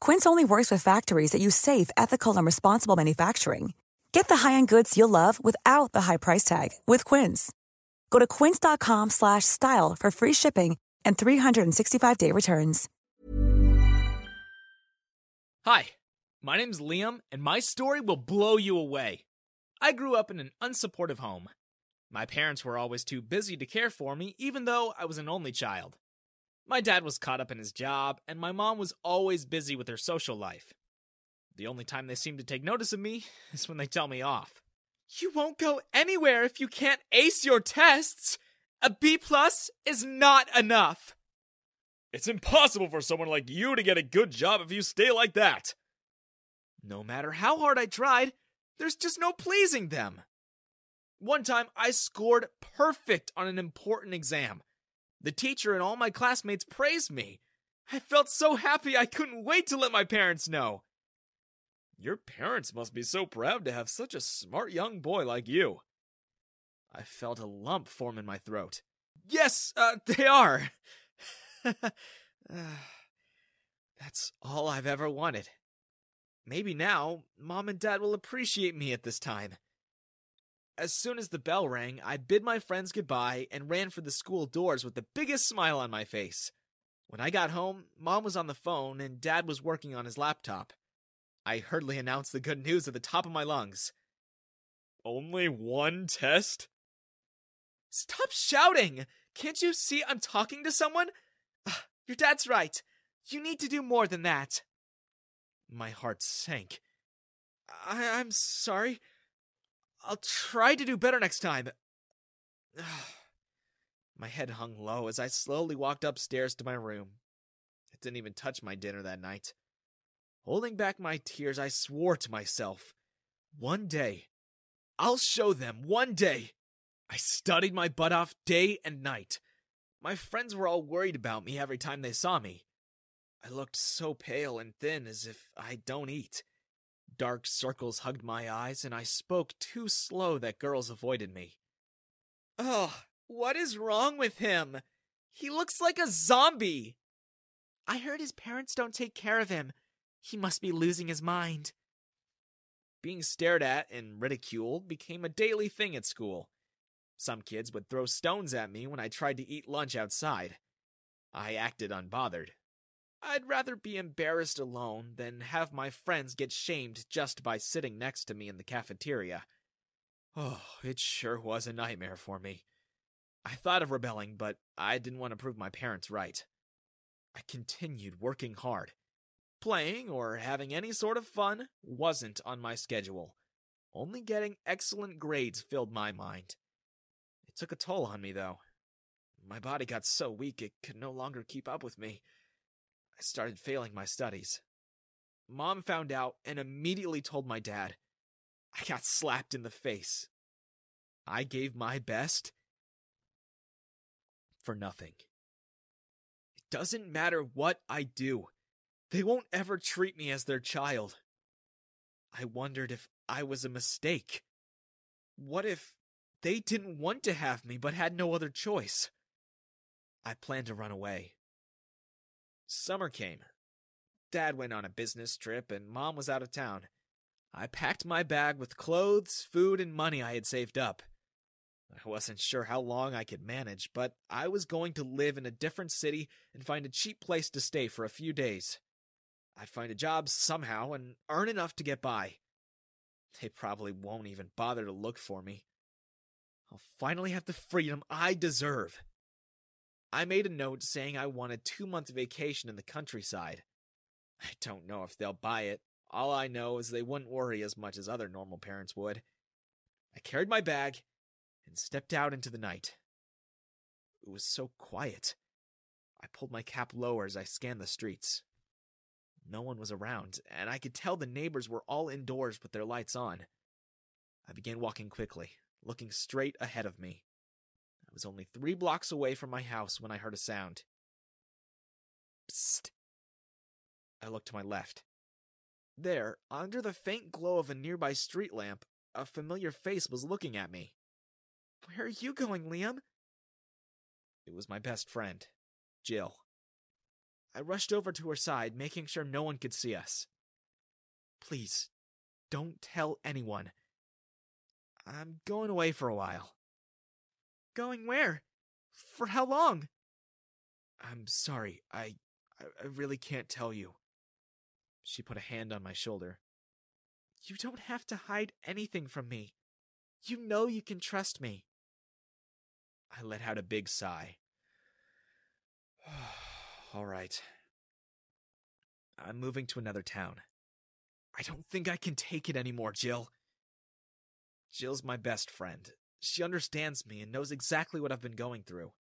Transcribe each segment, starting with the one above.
Quince only works with factories that use safe, ethical, and responsible manufacturing. Get the high-end goods you'll love without the high price tag with Quince. Go to quince.com/style for free shipping and 365-day returns. Hi, my name's Liam, and my story will blow you away. I grew up in an unsupportive home. My parents were always too busy to care for me, even though I was an only child. My dad was caught up in his job, and my mom was always busy with her social life. The only time they seem to take notice of me is when they tell me off. You won't go anywhere if you can't ace your tests! A B plus is not enough! It's impossible for someone like you to get a good job if you stay like that! No matter how hard I tried, there's just no pleasing them. One time, I scored perfect on an important exam. The teacher and all my classmates praised me. I felt so happy I couldn't wait to let my parents know. Your parents must be so proud to have such a smart young boy like you. I felt a lump form in my throat. Yes, uh, they are. That's all I've ever wanted. Maybe now, Mom and Dad will appreciate me at this time. As soon as the bell rang, I bid my friends goodbye and ran for the school doors with the biggest smile on my face. When I got home, Mom was on the phone and Dad was working on his laptop. I hurriedly announced the good news at the top of my lungs. Only one test? Stop shouting! Can't you see I'm talking to someone? Ah, your dad's right. You need to do more than that. My heart sank. I- I'm sorry. I'll try to do better next time. my head hung low as I slowly walked upstairs to my room. I didn't even touch my dinner that night. Holding back my tears, I swore to myself, one day, I'll show them, one day. I studied my butt off day and night. My friends were all worried about me every time they saw me. I looked so pale and thin as if I don't eat. Dark circles hugged my eyes, and I spoke too slow that girls avoided me. Ugh, what is wrong with him? He looks like a zombie. I heard his parents don't take care of him. He must be losing his mind. Being stared at and ridiculed became a daily thing at school. Some kids would throw stones at me when I tried to eat lunch outside. I acted unbothered. I'd rather be embarrassed alone than have my friends get shamed just by sitting next to me in the cafeteria. Oh, it sure was a nightmare for me. I thought of rebelling, but I didn't want to prove my parents right. I continued working hard. Playing or having any sort of fun wasn't on my schedule. Only getting excellent grades filled my mind. It took a toll on me, though. My body got so weak it could no longer keep up with me. I started failing my studies. Mom found out and immediately told my dad. I got slapped in the face. I gave my best for nothing. It doesn't matter what I do, they won't ever treat me as their child. I wondered if I was a mistake. What if they didn't want to have me but had no other choice? I planned to run away. Summer came. Dad went on a business trip, and Mom was out of town. I packed my bag with clothes, food, and money I had saved up. I wasn't sure how long I could manage, but I was going to live in a different city and find a cheap place to stay for a few days. I'd find a job somehow and earn enough to get by. They probably won't even bother to look for me. I'll finally have the freedom I deserve. I made a note saying I wanted two months vacation in the countryside. I don't know if they'll buy it. All I know is they wouldn't worry as much as other normal parents would. I carried my bag and stepped out into the night. It was so quiet. I pulled my cap lower as I scanned the streets. No one was around, and I could tell the neighbors were all indoors with their lights on. I began walking quickly, looking straight ahead of me. Was only three blocks away from my house when I heard a sound. Psst! I looked to my left. There, under the faint glow of a nearby street lamp, a familiar face was looking at me. Where are you going, Liam? It was my best friend, Jill. I rushed over to her side, making sure no one could see us. Please, don't tell anyone. I'm going away for a while. Going where? For how long? I'm sorry. I I really can't tell you. She put a hand on my shoulder. You don't have to hide anything from me. You know you can trust me. I let out a big sigh. All right. I'm moving to another town. I don't think I can take it anymore, Jill. Jill's my best friend. She understands me and knows exactly what I've been going through.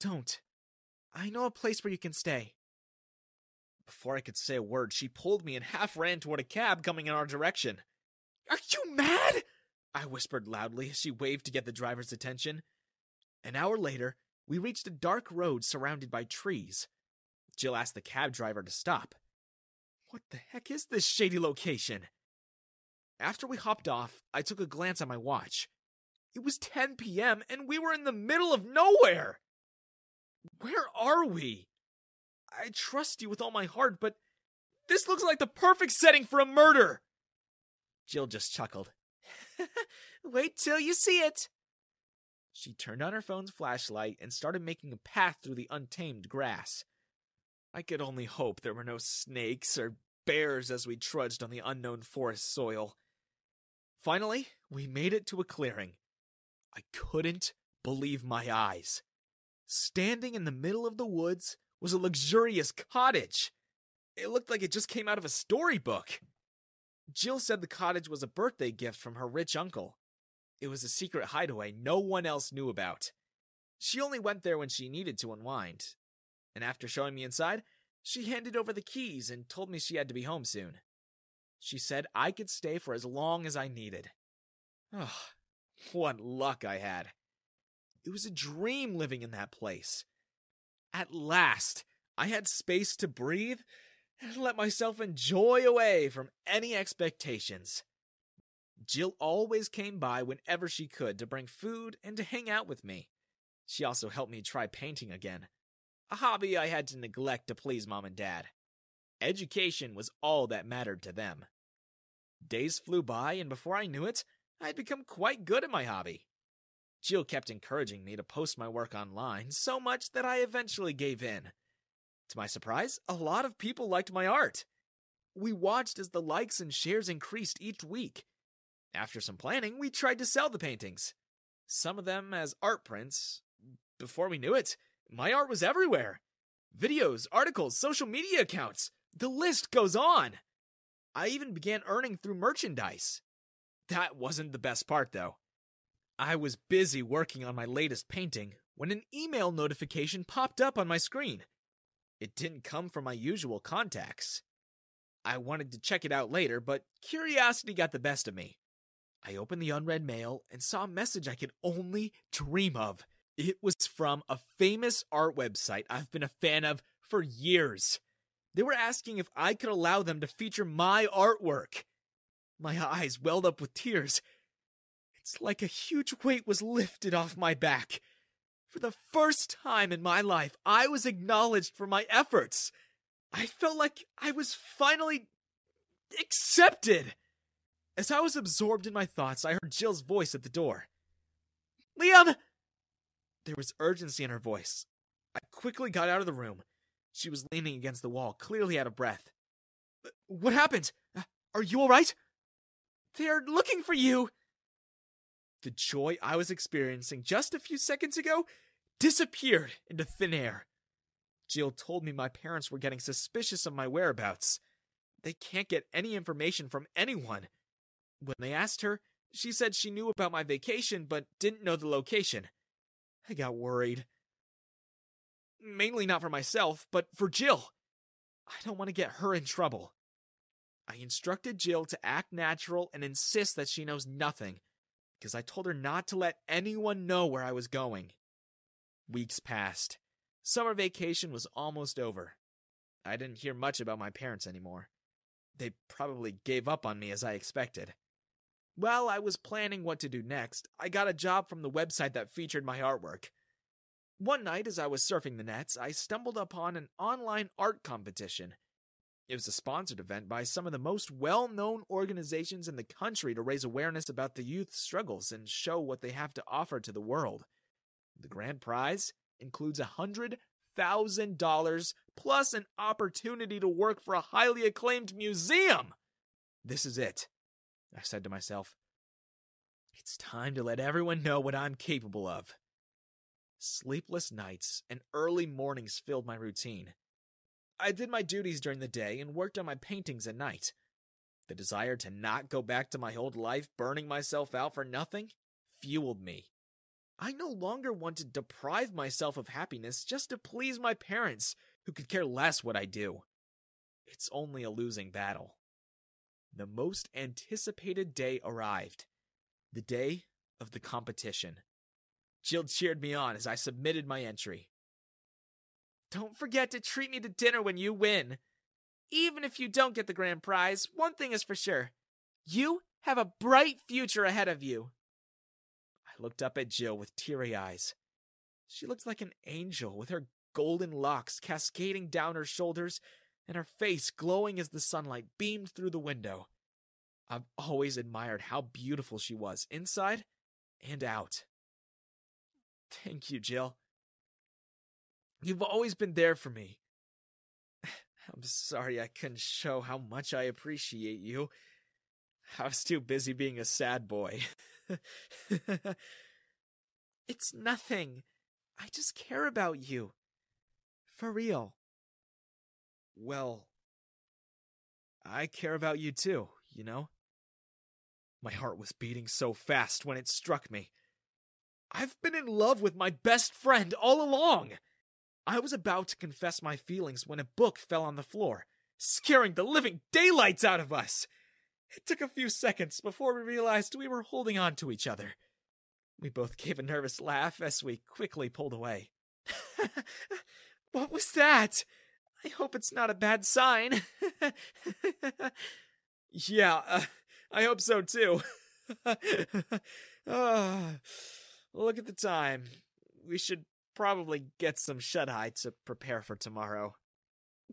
Don't. I know a place where you can stay. Before I could say a word, she pulled me and half ran toward a cab coming in our direction. Are you mad? I whispered loudly as she waved to get the driver's attention. An hour later, we reached a dark road surrounded by trees. Jill asked the cab driver to stop. What the heck is this shady location? After we hopped off, I took a glance at my watch. It was 10 p.m., and we were in the middle of nowhere! Where are we? I trust you with all my heart, but this looks like the perfect setting for a murder! Jill just chuckled. Wait till you see it! She turned on her phone's flashlight and started making a path through the untamed grass. I could only hope there were no snakes or bears as we trudged on the unknown forest soil. Finally, we made it to a clearing. I couldn't believe my eyes. Standing in the middle of the woods was a luxurious cottage. It looked like it just came out of a storybook. Jill said the cottage was a birthday gift from her rich uncle. It was a secret hideaway no one else knew about. She only went there when she needed to unwind. And after showing me inside, she handed over the keys and told me she had to be home soon. She said I could stay for as long as I needed. Oh, what luck I had. It was a dream living in that place. At last, I had space to breathe and let myself enjoy away from any expectations. Jill always came by whenever she could to bring food and to hang out with me. She also helped me try painting again, a hobby I had to neglect to please mom and dad. Education was all that mattered to them. Days flew by, and before I knew it, I had become quite good at my hobby. Jill kept encouraging me to post my work online so much that I eventually gave in. To my surprise, a lot of people liked my art. We watched as the likes and shares increased each week. After some planning, we tried to sell the paintings. Some of them as art prints. Before we knew it, my art was everywhere. Videos, articles, social media accounts. The list goes on. I even began earning through merchandise. That wasn't the best part, though. I was busy working on my latest painting when an email notification popped up on my screen. It didn't come from my usual contacts. I wanted to check it out later, but curiosity got the best of me. I opened the unread mail and saw a message I could only dream of. It was from a famous art website I've been a fan of for years. They were asking if I could allow them to feature my artwork. My eyes welled up with tears. It's like a huge weight was lifted off my back. For the first time in my life, I was acknowledged for my efforts. I felt like I was finally accepted. As I was absorbed in my thoughts, I heard Jill's voice at the door. Liam! There was urgency in her voice. I quickly got out of the room. She was leaning against the wall, clearly out of breath. What happened? Are you all right? They're looking for you. The joy I was experiencing just a few seconds ago disappeared into thin air. Jill told me my parents were getting suspicious of my whereabouts. They can't get any information from anyone. When they asked her, she said she knew about my vacation but didn't know the location. I got worried. Mainly not for myself, but for Jill. I don't want to get her in trouble. I instructed Jill to act natural and insist that she knows nothing, because I told her not to let anyone know where I was going. Weeks passed. Summer vacation was almost over. I didn't hear much about my parents anymore. They probably gave up on me as I expected. While I was planning what to do next, I got a job from the website that featured my artwork. One night, as I was surfing the nets, I stumbled upon an online art competition. It was a sponsored event by some of the most well known organizations in the country to raise awareness about the youth's struggles and show what they have to offer to the world. The grand prize includes a hundred thousand dollars plus an opportunity to work for a highly acclaimed museum. This is it. I said to myself. It's time to let everyone know what I'm capable of. Sleepless nights and early mornings filled my routine. I did my duties during the day and worked on my paintings at night. The desire to not go back to my old life, burning myself out for nothing, fueled me. I no longer want to deprive myself of happiness just to please my parents, who could care less what I do. It's only a losing battle the most anticipated day arrived the day of the competition. Jill cheered me on as I submitted my entry. Don't forget to treat me to dinner when you win. Even if you don't get the grand prize, one thing is for sure you have a bright future ahead of you. I looked up at Jill with teary eyes. She looked like an angel with her golden locks cascading down her shoulders and her face glowing as the sunlight beamed through the window. I've always admired how beautiful she was, inside and out. Thank you, Jill. You've always been there for me. I'm sorry I couldn't show how much I appreciate you. I was too busy being a sad boy. it's nothing. I just care about you. For real. Well, I care about you too, you know? My heart was beating so fast when it struck me. I've been in love with my best friend all along. I was about to confess my feelings when a book fell on the floor, scaring the living daylights out of us. It took a few seconds before we realized we were holding on to each other. We both gave a nervous laugh as we quickly pulled away. what was that? I hope it's not a bad sign. yeah, uh, I hope so too. uh, look at the time. We should probably get some shut eye to prepare for tomorrow.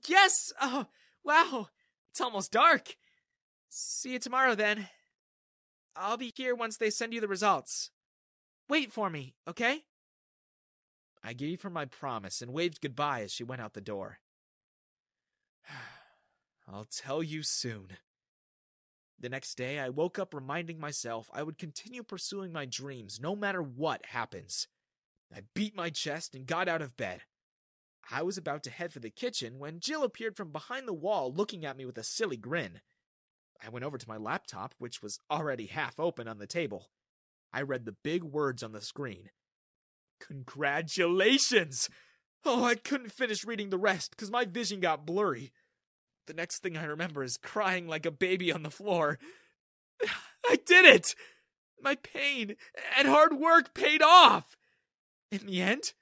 Yes! Oh, wow! It's almost dark. See you tomorrow then. I'll be here once they send you the results. Wait for me, okay? I gave her my promise and waved goodbye as she went out the door. I'll tell you soon. The next day, I woke up reminding myself I would continue pursuing my dreams no matter what happens. I beat my chest and got out of bed. I was about to head for the kitchen when Jill appeared from behind the wall looking at me with a silly grin. I went over to my laptop, which was already half open on the table. I read the big words on the screen. Congratulations! Oh, I couldn't finish reading the rest because my vision got blurry. The next thing I remember is crying like a baby on the floor. I did it! My pain and hard work paid off! In the end,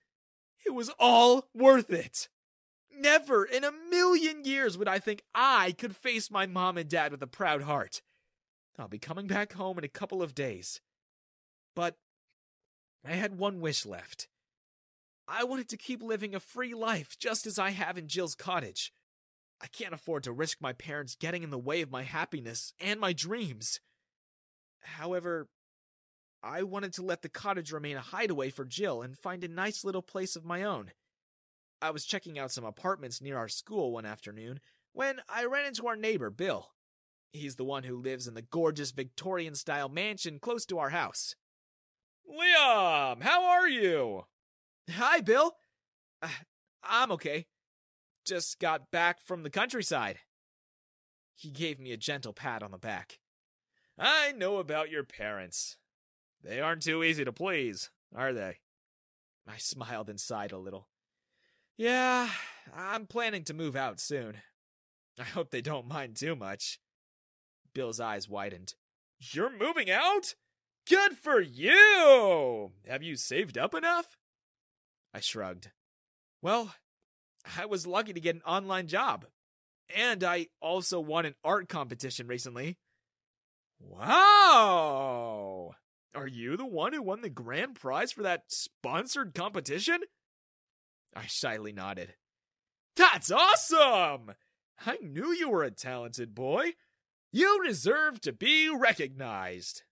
it was all worth it. Never in a million years would I think I could face my mom and dad with a proud heart. I'll be coming back home in a couple of days. But I had one wish left. I wanted to keep living a free life just as I have in Jill's cottage. I can't afford to risk my parents getting in the way of my happiness and my dreams. However, I wanted to let the cottage remain a hideaway for Jill and find a nice little place of my own. I was checking out some apartments near our school one afternoon when I ran into our neighbor, Bill. He's the one who lives in the gorgeous Victorian style mansion close to our house. Liam, how are you? Hi, Bill. Uh, I'm okay. Just got back from the countryside. He gave me a gentle pat on the back. I know about your parents. They aren't too easy to please, are they? I smiled and sighed a little. Yeah, I'm planning to move out soon. I hope they don't mind too much. Bill's eyes widened. You're moving out? Good for you! Have you saved up enough? I shrugged. Well, I was lucky to get an online job. And I also won an art competition recently. Wow! Are you the one who won the grand prize for that sponsored competition? I shyly nodded. That's awesome! I knew you were a talented boy. You deserve to be recognized.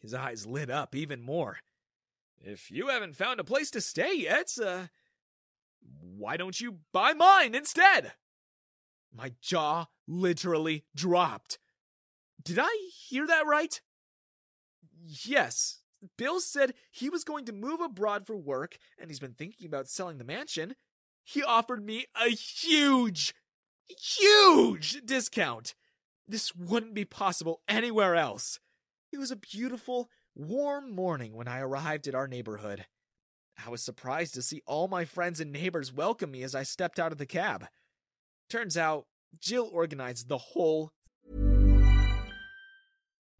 His eyes lit up even more. If you haven't found a place to stay yet, uh, why don't you buy mine instead? My jaw literally dropped. Did I hear that right? Yes. Bill said he was going to move abroad for work and he's been thinking about selling the mansion. He offered me a huge, huge discount. This wouldn't be possible anywhere else. It was a beautiful, warm morning when I arrived at our neighborhood. I was surprised to see all my friends and neighbors welcome me as I stepped out of the cab. Turns out, Jill organized the whole.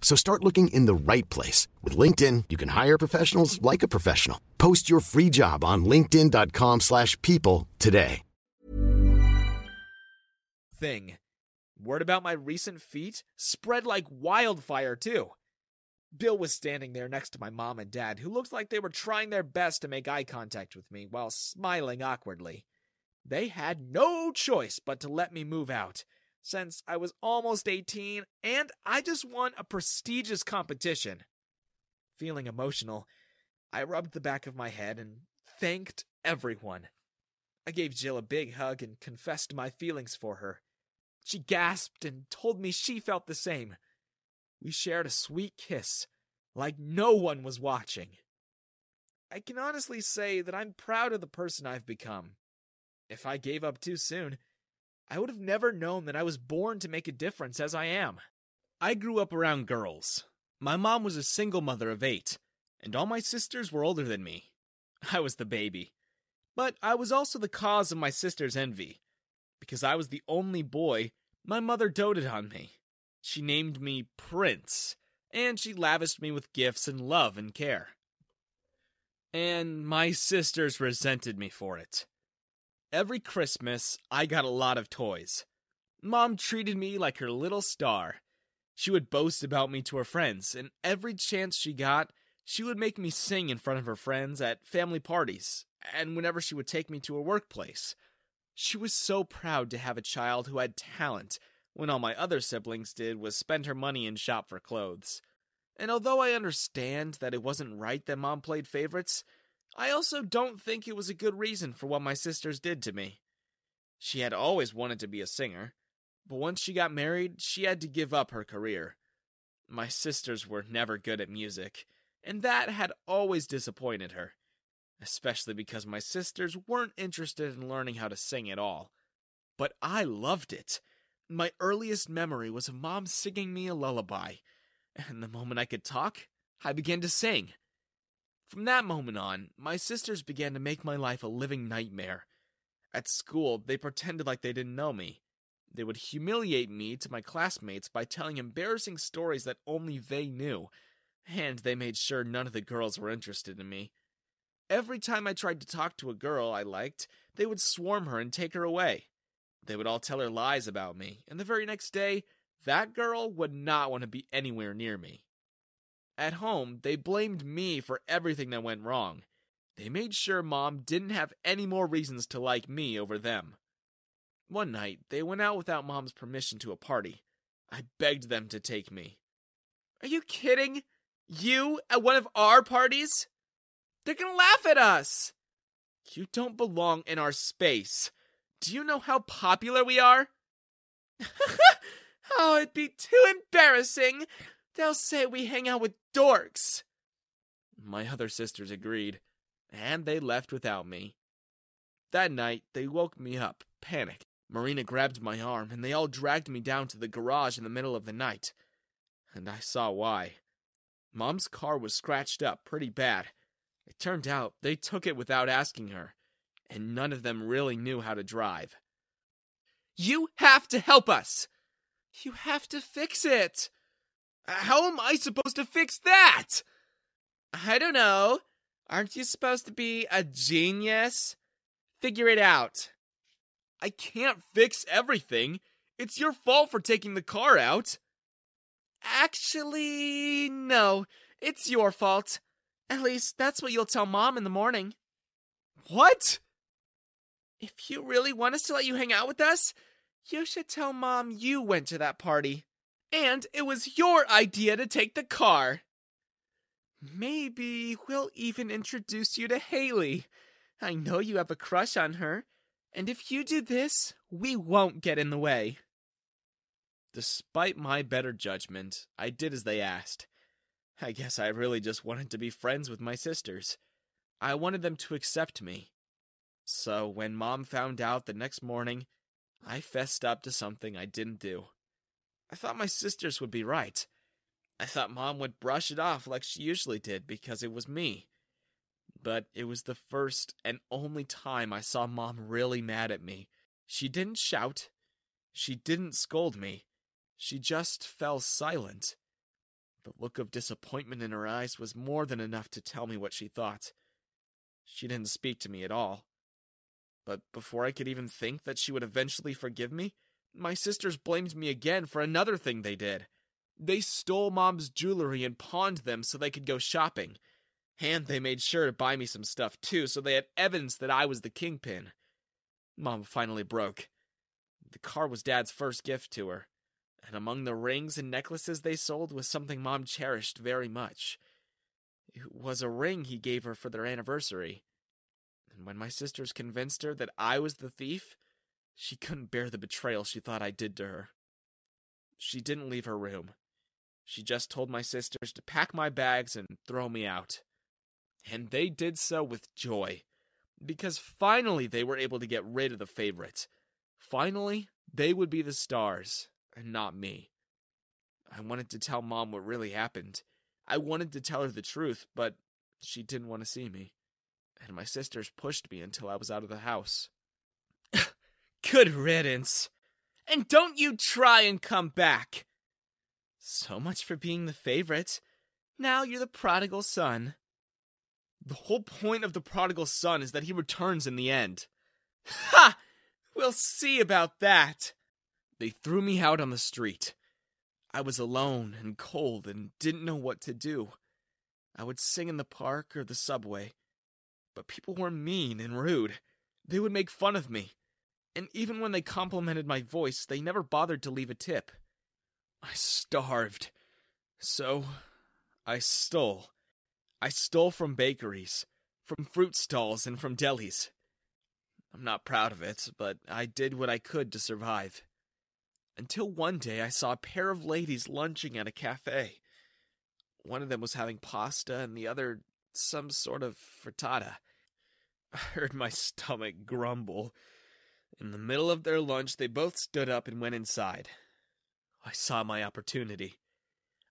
So start looking in the right place. With LinkedIn, you can hire professionals like a professional. Post your free job on linkedin.com slash people today. Thing. Word about my recent feat spread like wildfire, too. Bill was standing there next to my mom and dad, who looked like they were trying their best to make eye contact with me while smiling awkwardly. They had no choice but to let me move out, since I was almost 18 and I just won a prestigious competition. Feeling emotional, I rubbed the back of my head and thanked everyone. I gave Jill a big hug and confessed my feelings for her. She gasped and told me she felt the same. We shared a sweet kiss, like no one was watching. I can honestly say that I'm proud of the person I've become. If I gave up too soon, I would have never known that I was born to make a difference as I am. I grew up around girls. My mom was a single mother of eight, and all my sisters were older than me. I was the baby. But I was also the cause of my sister's envy. Because I was the only boy, my mother doted on me. She named me Prince, and she lavished me with gifts and love and care. And my sisters resented me for it. Every Christmas, I got a lot of toys. Mom treated me like her little star. She would boast about me to her friends, and every chance she got, she would make me sing in front of her friends at family parties, and whenever she would take me to her workplace. She was so proud to have a child who had talent, when all my other siblings did was spend her money and shop for clothes. And although I understand that it wasn't right that mom played favorites, I also don't think it was a good reason for what my sisters did to me. She had always wanted to be a singer, but once she got married, she had to give up her career. My sisters were never good at music, and that had always disappointed her, especially because my sisters weren't interested in learning how to sing at all. But I loved it. My earliest memory was of mom singing me a lullaby, and the moment I could talk, I began to sing. From that moment on, my sisters began to make my life a living nightmare. At school, they pretended like they didn't know me. They would humiliate me to my classmates by telling embarrassing stories that only they knew, and they made sure none of the girls were interested in me. Every time I tried to talk to a girl I liked, they would swarm her and take her away. They would all tell her lies about me, and the very next day, that girl would not want to be anywhere near me. At home, they blamed me for everything that went wrong. They made sure mom didn't have any more reasons to like me over them. One night, they went out without mom's permission to a party. I begged them to take me. Are you kidding? You at one of our parties? They're gonna laugh at us! You don't belong in our space. Do you know how popular we are? oh, it'd be too embarrassing. They'll say we hang out with dorks. My other sisters agreed, and they left without me. That night, they woke me up, panicked. Marina grabbed my arm, and they all dragged me down to the garage in the middle of the night. And I saw why. Mom's car was scratched up pretty bad. It turned out they took it without asking her, and none of them really knew how to drive. You have to help us! You have to fix it! How am I supposed to fix that? I don't know. Aren't you supposed to be a genius? Figure it out. I can't fix everything. It's your fault for taking the car out. Actually, no. It's your fault. At least that's what you'll tell Mom in the morning. What? If you really want us to let you hang out with us, you should tell Mom you went to that party. And it was your idea to take the car. Maybe we'll even introduce you to Haley. I know you have a crush on her, and if you do this, we won't get in the way. Despite my better judgment, I did as they asked. I guess I really just wanted to be friends with my sisters. I wanted them to accept me. So when Mom found out the next morning, I fessed up to something I didn't do. I thought my sisters would be right. I thought Mom would brush it off like she usually did because it was me. But it was the first and only time I saw Mom really mad at me. She didn't shout. She didn't scold me. She just fell silent. The look of disappointment in her eyes was more than enough to tell me what she thought. She didn't speak to me at all. But before I could even think that she would eventually forgive me, my sisters blamed me again for another thing they did. They stole Mom's jewelry and pawned them so they could go shopping. And they made sure to buy me some stuff too, so they had evidence that I was the kingpin. Mom finally broke. The car was Dad's first gift to her, and among the rings and necklaces they sold was something Mom cherished very much. It was a ring he gave her for their anniversary. And when my sisters convinced her that I was the thief, she couldn't bear the betrayal she thought I did to her. She didn't leave her room. She just told my sisters to pack my bags and throw me out. And they did so with joy, because finally they were able to get rid of the favorite. Finally, they would be the stars, and not me. I wanted to tell Mom what really happened. I wanted to tell her the truth, but she didn't want to see me. And my sisters pushed me until I was out of the house. Good riddance. And don't you try and come back. So much for being the favorite. Now you're the prodigal son. The whole point of the prodigal son is that he returns in the end. Ha! We'll see about that. They threw me out on the street. I was alone and cold and didn't know what to do. I would sing in the park or the subway. But people were mean and rude. They would make fun of me and even when they complimented my voice, they never bothered to leave a tip. I starved. So, I stole. I stole from bakeries, from fruit stalls, and from delis. I'm not proud of it, but I did what I could to survive. Until one day I saw a pair of ladies lunching at a cafe. One of them was having pasta and the other some sort of frittata. I heard my stomach grumble. In the middle of their lunch, they both stood up and went inside. I saw my opportunity.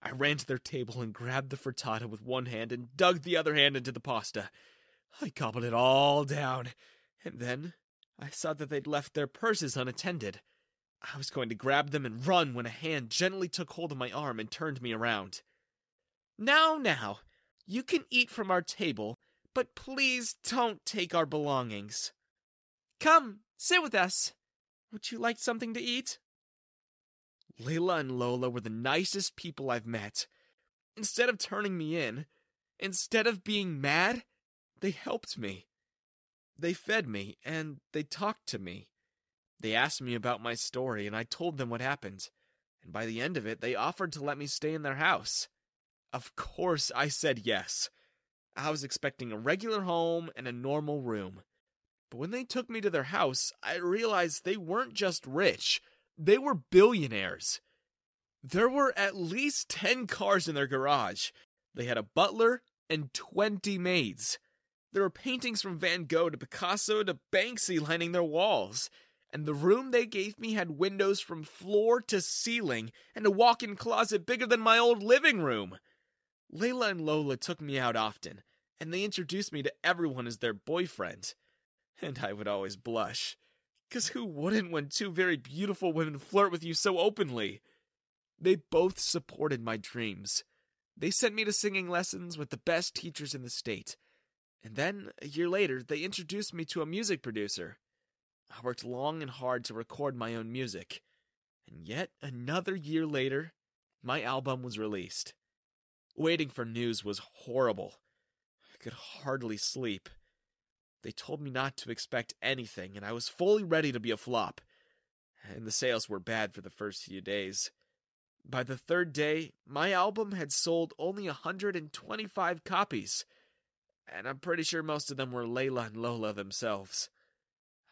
I ran to their table and grabbed the frittata with one hand and dug the other hand into the pasta. I gobbled it all down, and then I saw that they'd left their purses unattended. I was going to grab them and run when a hand gently took hold of my arm and turned me around. Now, now, you can eat from our table, but please don't take our belongings. Come, sit with us. Would you like something to eat? Layla and Lola were the nicest people I've met. Instead of turning me in, instead of being mad, they helped me. They fed me, and they talked to me. They asked me about my story, and I told them what happened. And by the end of it, they offered to let me stay in their house. Of course, I said yes. I was expecting a regular home and a normal room. But when they took me to their house, I realized they weren't just rich, they were billionaires. There were at least 10 cars in their garage. They had a butler and 20 maids. There were paintings from Van Gogh to Picasso to Banksy lining their walls. And the room they gave me had windows from floor to ceiling and a walk in closet bigger than my old living room. Layla and Lola took me out often, and they introduced me to everyone as their boyfriend. And I would always blush. Because who wouldn't when two very beautiful women flirt with you so openly? They both supported my dreams. They sent me to singing lessons with the best teachers in the state. And then, a year later, they introduced me to a music producer. I worked long and hard to record my own music. And yet, another year later, my album was released. Waiting for news was horrible. I could hardly sleep. They told me not to expect anything, and I was fully ready to be a flop. And the sales were bad for the first few days. By the third day, my album had sold only 125 copies, and I'm pretty sure most of them were Layla and Lola themselves.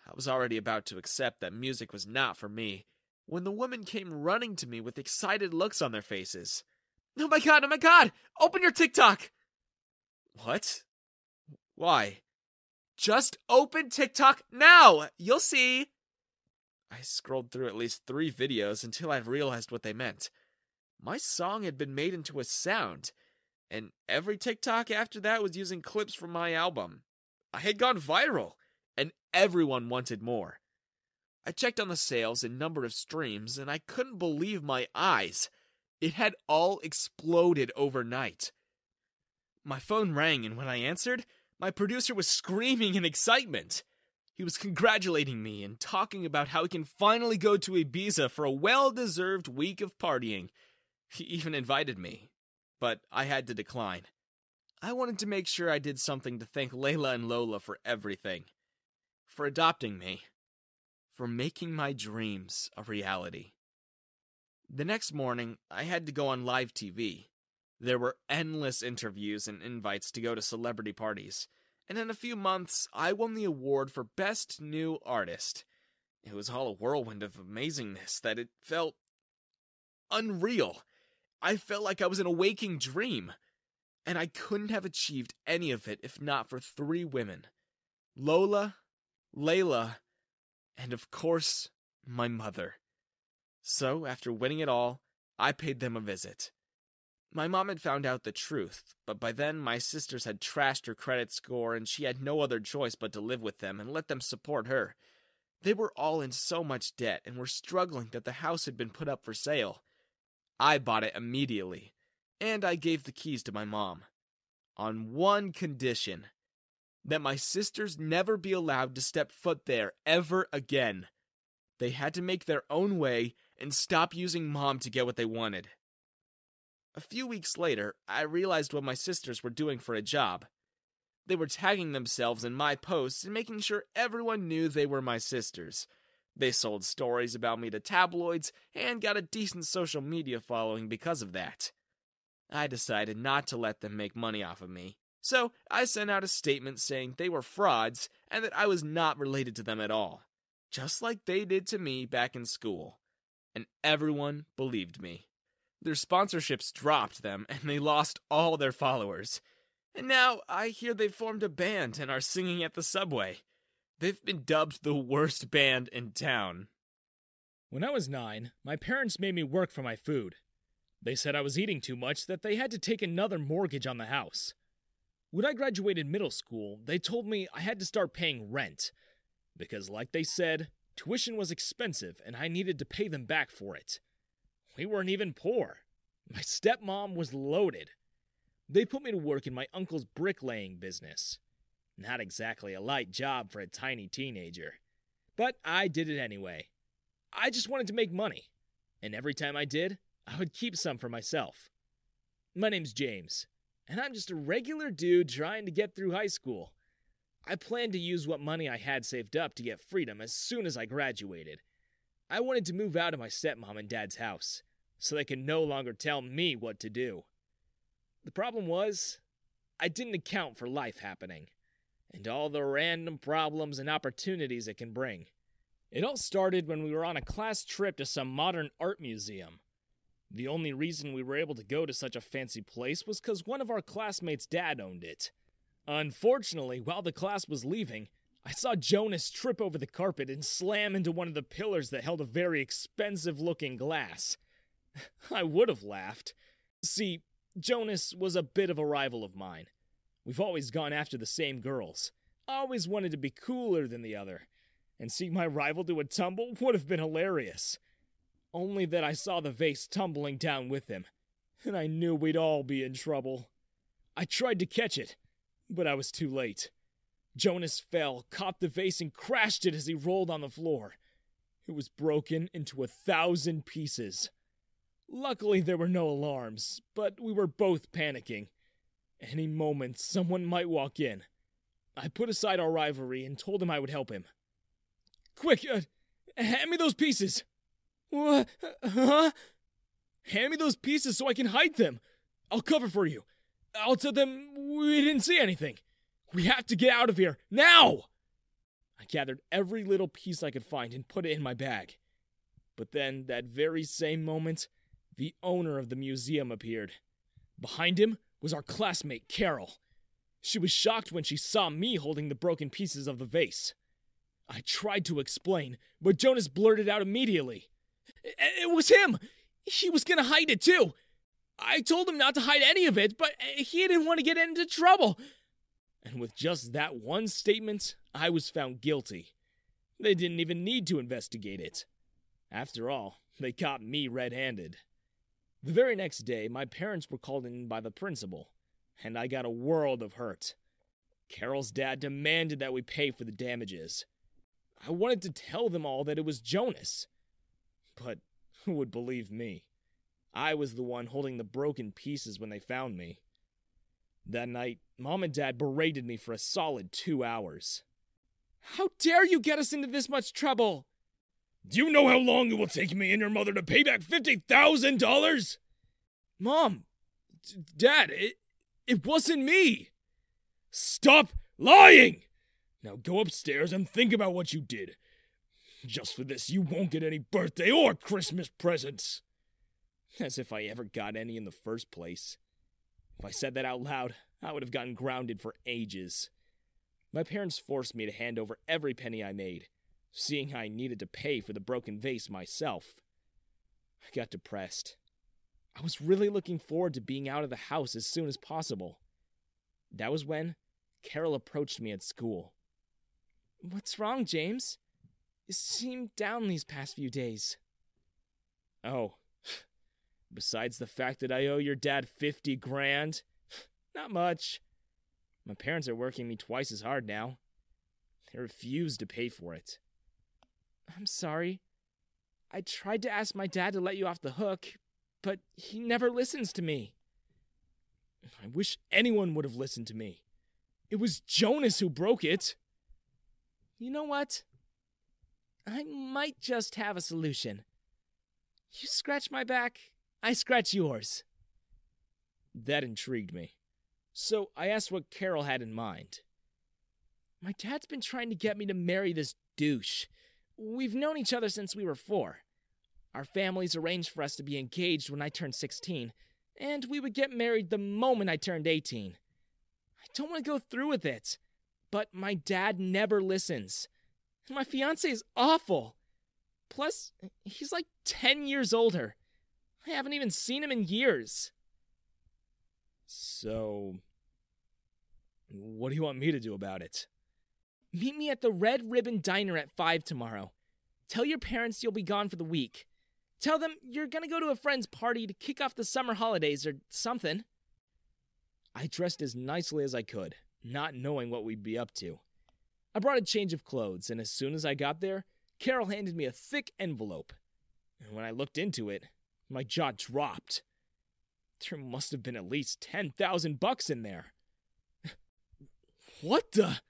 I was already about to accept that music was not for me when the women came running to me with excited looks on their faces. Oh my god, oh my god! Open your TikTok! What? Why? Just open TikTok now! You'll see! I scrolled through at least three videos until I realized what they meant. My song had been made into a sound, and every TikTok after that was using clips from my album. I had gone viral, and everyone wanted more. I checked on the sales and number of streams, and I couldn't believe my eyes. It had all exploded overnight. My phone rang, and when I answered, my producer was screaming in excitement. He was congratulating me and talking about how he can finally go to Ibiza for a well deserved week of partying. He even invited me, but I had to decline. I wanted to make sure I did something to thank Layla and Lola for everything, for adopting me, for making my dreams a reality. The next morning, I had to go on live TV. There were endless interviews and invites to go to celebrity parties, and in a few months, I won the award for Best New Artist. It was all a whirlwind of amazingness that it felt unreal. I felt like I was in a waking dream, and I couldn't have achieved any of it if not for three women Lola, Layla, and of course, my mother. So, after winning it all, I paid them a visit. My mom had found out the truth, but by then my sisters had trashed her credit score and she had no other choice but to live with them and let them support her. They were all in so much debt and were struggling that the house had been put up for sale. I bought it immediately, and I gave the keys to my mom. On one condition that my sisters never be allowed to step foot there ever again. They had to make their own way and stop using mom to get what they wanted. A few weeks later, I realized what my sisters were doing for a job. They were tagging themselves in my posts and making sure everyone knew they were my sisters. They sold stories about me to tabloids and got a decent social media following because of that. I decided not to let them make money off of me, so I sent out a statement saying they were frauds and that I was not related to them at all, just like they did to me back in school. and everyone believed me. Their sponsorships dropped them, and they lost all their followers. And now I hear they've formed a band and are singing at the subway. They've been dubbed the worst band in town. When I was nine, my parents made me work for my food. They said I was eating too much that they had to take another mortgage on the house. When I graduated middle school, they told me I had to start paying rent. Because, like they said, tuition was expensive and I needed to pay them back for it. We weren't even poor. My stepmom was loaded. They put me to work in my uncle's bricklaying business. Not exactly a light job for a tiny teenager. But I did it anyway. I just wanted to make money. And every time I did, I would keep some for myself. My name's James, and I'm just a regular dude trying to get through high school. I planned to use what money I had saved up to get freedom as soon as I graduated. I wanted to move out of my stepmom and dad's house so they can no longer tell me what to do. The problem was, I didn't account for life happening and all the random problems and opportunities it can bring. It all started when we were on a class trip to some modern art museum. The only reason we were able to go to such a fancy place was because one of our classmates' dad owned it. Unfortunately, while the class was leaving, I saw Jonas trip over the carpet and slam into one of the pillars that held a very expensive looking glass. I would have laughed. See, Jonas was a bit of a rival of mine. We've always gone after the same girls. Always wanted to be cooler than the other. And seeing my rival do a tumble would have been hilarious. Only that I saw the vase tumbling down with him, and I knew we'd all be in trouble. I tried to catch it, but I was too late. Jonas fell, caught the vase, and crashed it as he rolled on the floor. It was broken into a thousand pieces. Luckily, there were no alarms, but we were both panicking. Any moment, someone might walk in. I put aside our rivalry and told him I would help him. Quick, uh, hand me those pieces! What? Huh? Hand me those pieces so I can hide them. I'll cover for you. I'll tell them we didn't see anything. We have to get out of here now! I gathered every little piece I could find and put it in my bag. But then, that very same moment, the owner of the museum appeared. Behind him was our classmate, Carol. She was shocked when she saw me holding the broken pieces of the vase. I tried to explain, but Jonas blurted out immediately. It was him! He was gonna hide it too! I told him not to hide any of it, but he didn't want to get into trouble. And with just that one statement, I was found guilty. They didn't even need to investigate it. After all, they caught me red handed. The very next day, my parents were called in by the principal, and I got a world of hurt. Carol's dad demanded that we pay for the damages. I wanted to tell them all that it was Jonas, but who would believe me? I was the one holding the broken pieces when they found me. That night, Mom and Dad berated me for a solid two hours. How dare you get us into this much trouble? Do you know how long it will take me and your mother to pay back $50,000? Mom, D- Dad, it, it wasn't me. Stop lying! Now go upstairs and think about what you did. Just for this, you won't get any birthday or Christmas presents. As if I ever got any in the first place. If I said that out loud, I would have gotten grounded for ages. My parents forced me to hand over every penny I made, seeing I needed to pay for the broken vase myself. I got depressed. I was really looking forward to being out of the house as soon as possible. That was when Carol approached me at school. What's wrong, James? You seem down these past few days. Oh, besides the fact that I owe your dad 50 grand, not much. My parents are working me twice as hard now. They refuse to pay for it. I'm sorry. I tried to ask my dad to let you off the hook, but he never listens to me. I wish anyone would have listened to me. It was Jonas who broke it. You know what? I might just have a solution. You scratch my back, I scratch yours. That intrigued me. So I asked what Carol had in mind. My dad's been trying to get me to marry this douche. We've known each other since we were four. Our families arranged for us to be engaged when I turned 16, and we would get married the moment I turned 18. I don't want to go through with it, but my dad never listens. My fiance is awful. Plus, he's like 10 years older. I haven't even seen him in years. So, what do you want me to do about it? Meet me at the Red Ribbon Diner at 5 tomorrow. Tell your parents you'll be gone for the week. Tell them you're gonna go to a friend's party to kick off the summer holidays or something. I dressed as nicely as I could, not knowing what we'd be up to. I brought a change of clothes, and as soon as I got there, Carol handed me a thick envelope. And when I looked into it, my jaw dropped. There must have been at least 10,000 bucks in there. what the?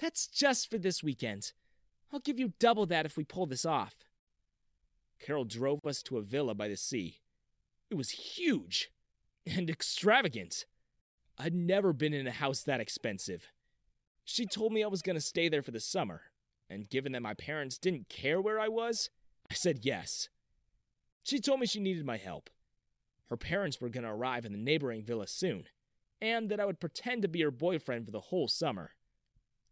That's just for this weekend. I'll give you double that if we pull this off. Carol drove us to a villa by the sea. It was huge and extravagant. I'd never been in a house that expensive. She told me I was going to stay there for the summer, and given that my parents didn't care where I was, I said yes. She told me she needed my help. Her parents were going to arrive in the neighboring villa soon, and that I would pretend to be her boyfriend for the whole summer,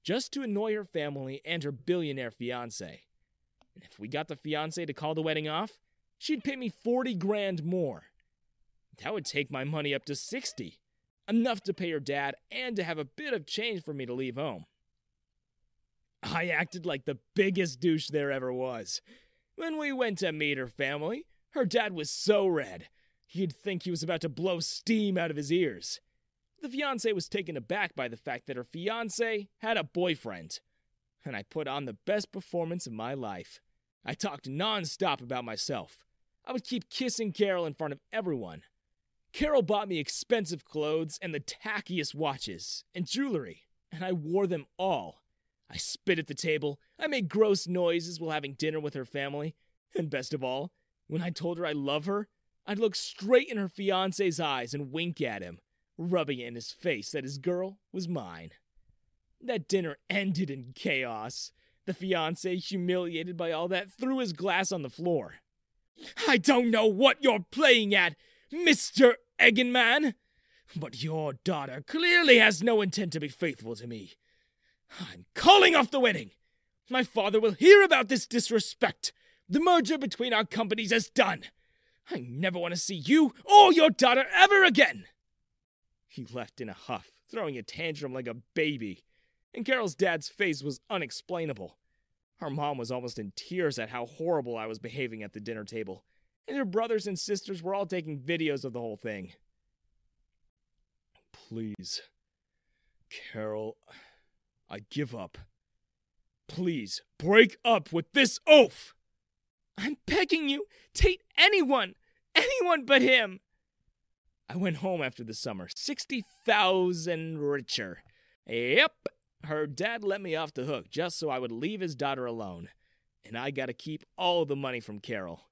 just to annoy her family and her billionaire fiance. And if we got the fiance to call the wedding off, she'd pay me 40 grand more. That would take my money up to 60, enough to pay her dad and to have a bit of change for me to leave home. I acted like the biggest douche there ever was. When we went to meet her family, her dad was so red, you'd think he was about to blow steam out of his ears. The fiance was taken aback by the fact that her fiance had a boyfriend, and I put on the best performance of my life. I talked nonstop about myself. I would keep kissing Carol in front of everyone. Carol bought me expensive clothes and the tackiest watches and jewelry, and I wore them all. I spit at the table, I made gross noises while having dinner with her family, and best of all, when I told her I love her, I'd look straight in her fiance's eyes and wink at him, rubbing it in his face that his girl was mine. That dinner ended in chaos. The fiance, humiliated by all that, threw his glass on the floor. I don't know what you're playing at, Mr. Eggenman, but your daughter clearly has no intent to be faithful to me. I'm calling off the wedding. My father will hear about this disrespect. The merger between our companies is done. I never want to see you or your daughter ever again. He left in a huff, throwing a tantrum like a baby, and Carol's dad's face was unexplainable. Her mom was almost in tears at how horrible I was behaving at the dinner table, and her brothers and sisters were all taking videos of the whole thing. Please, Carol, I give up. Please, break up with this oaf! I'm begging you, Tate, anyone, anyone but him. I went home after the summer, 60,000 richer. Yep, her dad let me off the hook just so I would leave his daughter alone. And I got to keep all the money from Carol.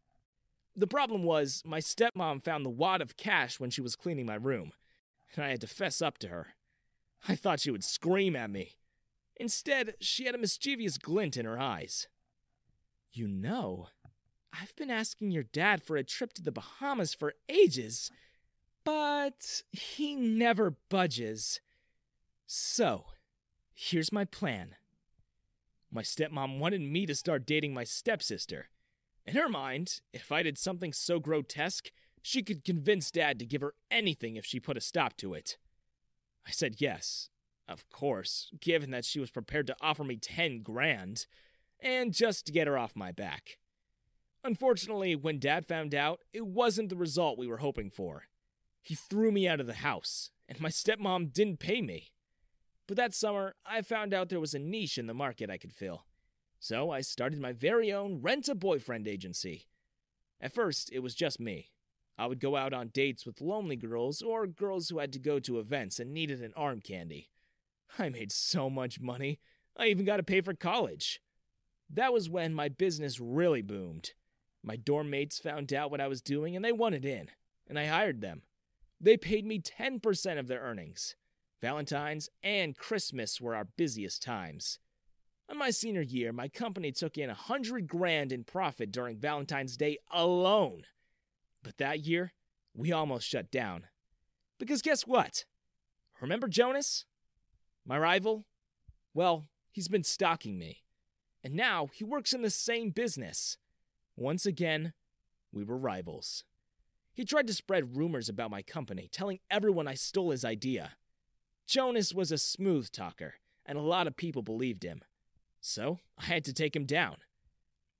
The problem was, my stepmom found the wad of cash when she was cleaning my room, and I had to fess up to her. I thought she would scream at me. Instead, she had a mischievous glint in her eyes. You know, I've been asking your dad for a trip to the Bahamas for ages, but he never budges. So, here's my plan. My stepmom wanted me to start dating my stepsister. In her mind, if I did something so grotesque, she could convince Dad to give her anything if she put a stop to it. I said yes, of course, given that she was prepared to offer me 10 grand, and just to get her off my back. Unfortunately, when Dad found out, it wasn't the result we were hoping for. He threw me out of the house, and my stepmom didn't pay me. But that summer, I found out there was a niche in the market I could fill. So I started my very own rent a boyfriend agency. At first, it was just me. I would go out on dates with lonely girls or girls who had to go to events and needed an arm candy. I made so much money, I even got to pay for college. That was when my business really boomed. My dorm mates found out what I was doing and they wanted in, and I hired them. They paid me 10% of their earnings. Valentine's and Christmas were our busiest times. In my senior year, my company took in a hundred grand in profit during Valentine's Day alone. But that year, we almost shut down. Because guess what? Remember Jonas? My rival? Well, he's been stalking me. And now he works in the same business. Once again, we were rivals. He tried to spread rumors about my company, telling everyone I stole his idea. Jonas was a smooth talker, and a lot of people believed him. So I had to take him down.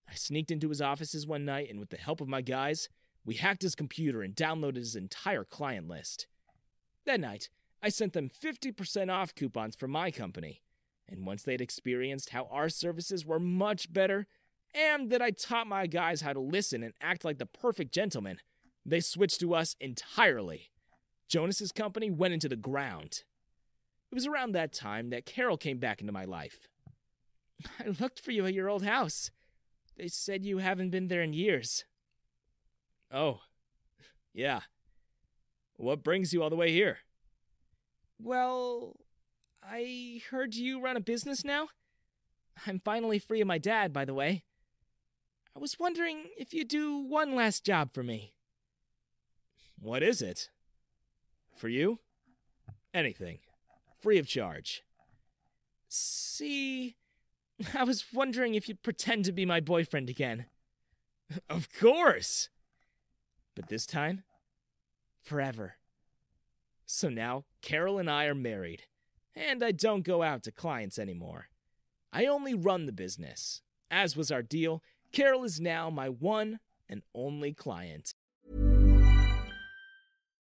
I sneaked into his offices one night, and with the help of my guys, we hacked his computer and downloaded his entire client list. That night, I sent them 50% off coupons for my company. And once they'd experienced how our services were much better, and that I taught my guys how to listen and act like the perfect gentleman, they switched to us entirely. Jonas's company went into the ground. It was around that time that Carol came back into my life. I looked for you at your old house. They said you haven't been there in years. Oh, yeah. What brings you all the way here? Well, I heard you run a business now. I'm finally free of my dad, by the way. I was wondering if you'd do one last job for me. What is it? For you? Anything. Free of charge. See, I was wondering if you'd pretend to be my boyfriend again. Of course! But this time, forever. So now, Carol and I are married, and I don't go out to clients anymore. I only run the business. As was our deal, Carol is now my one and only client.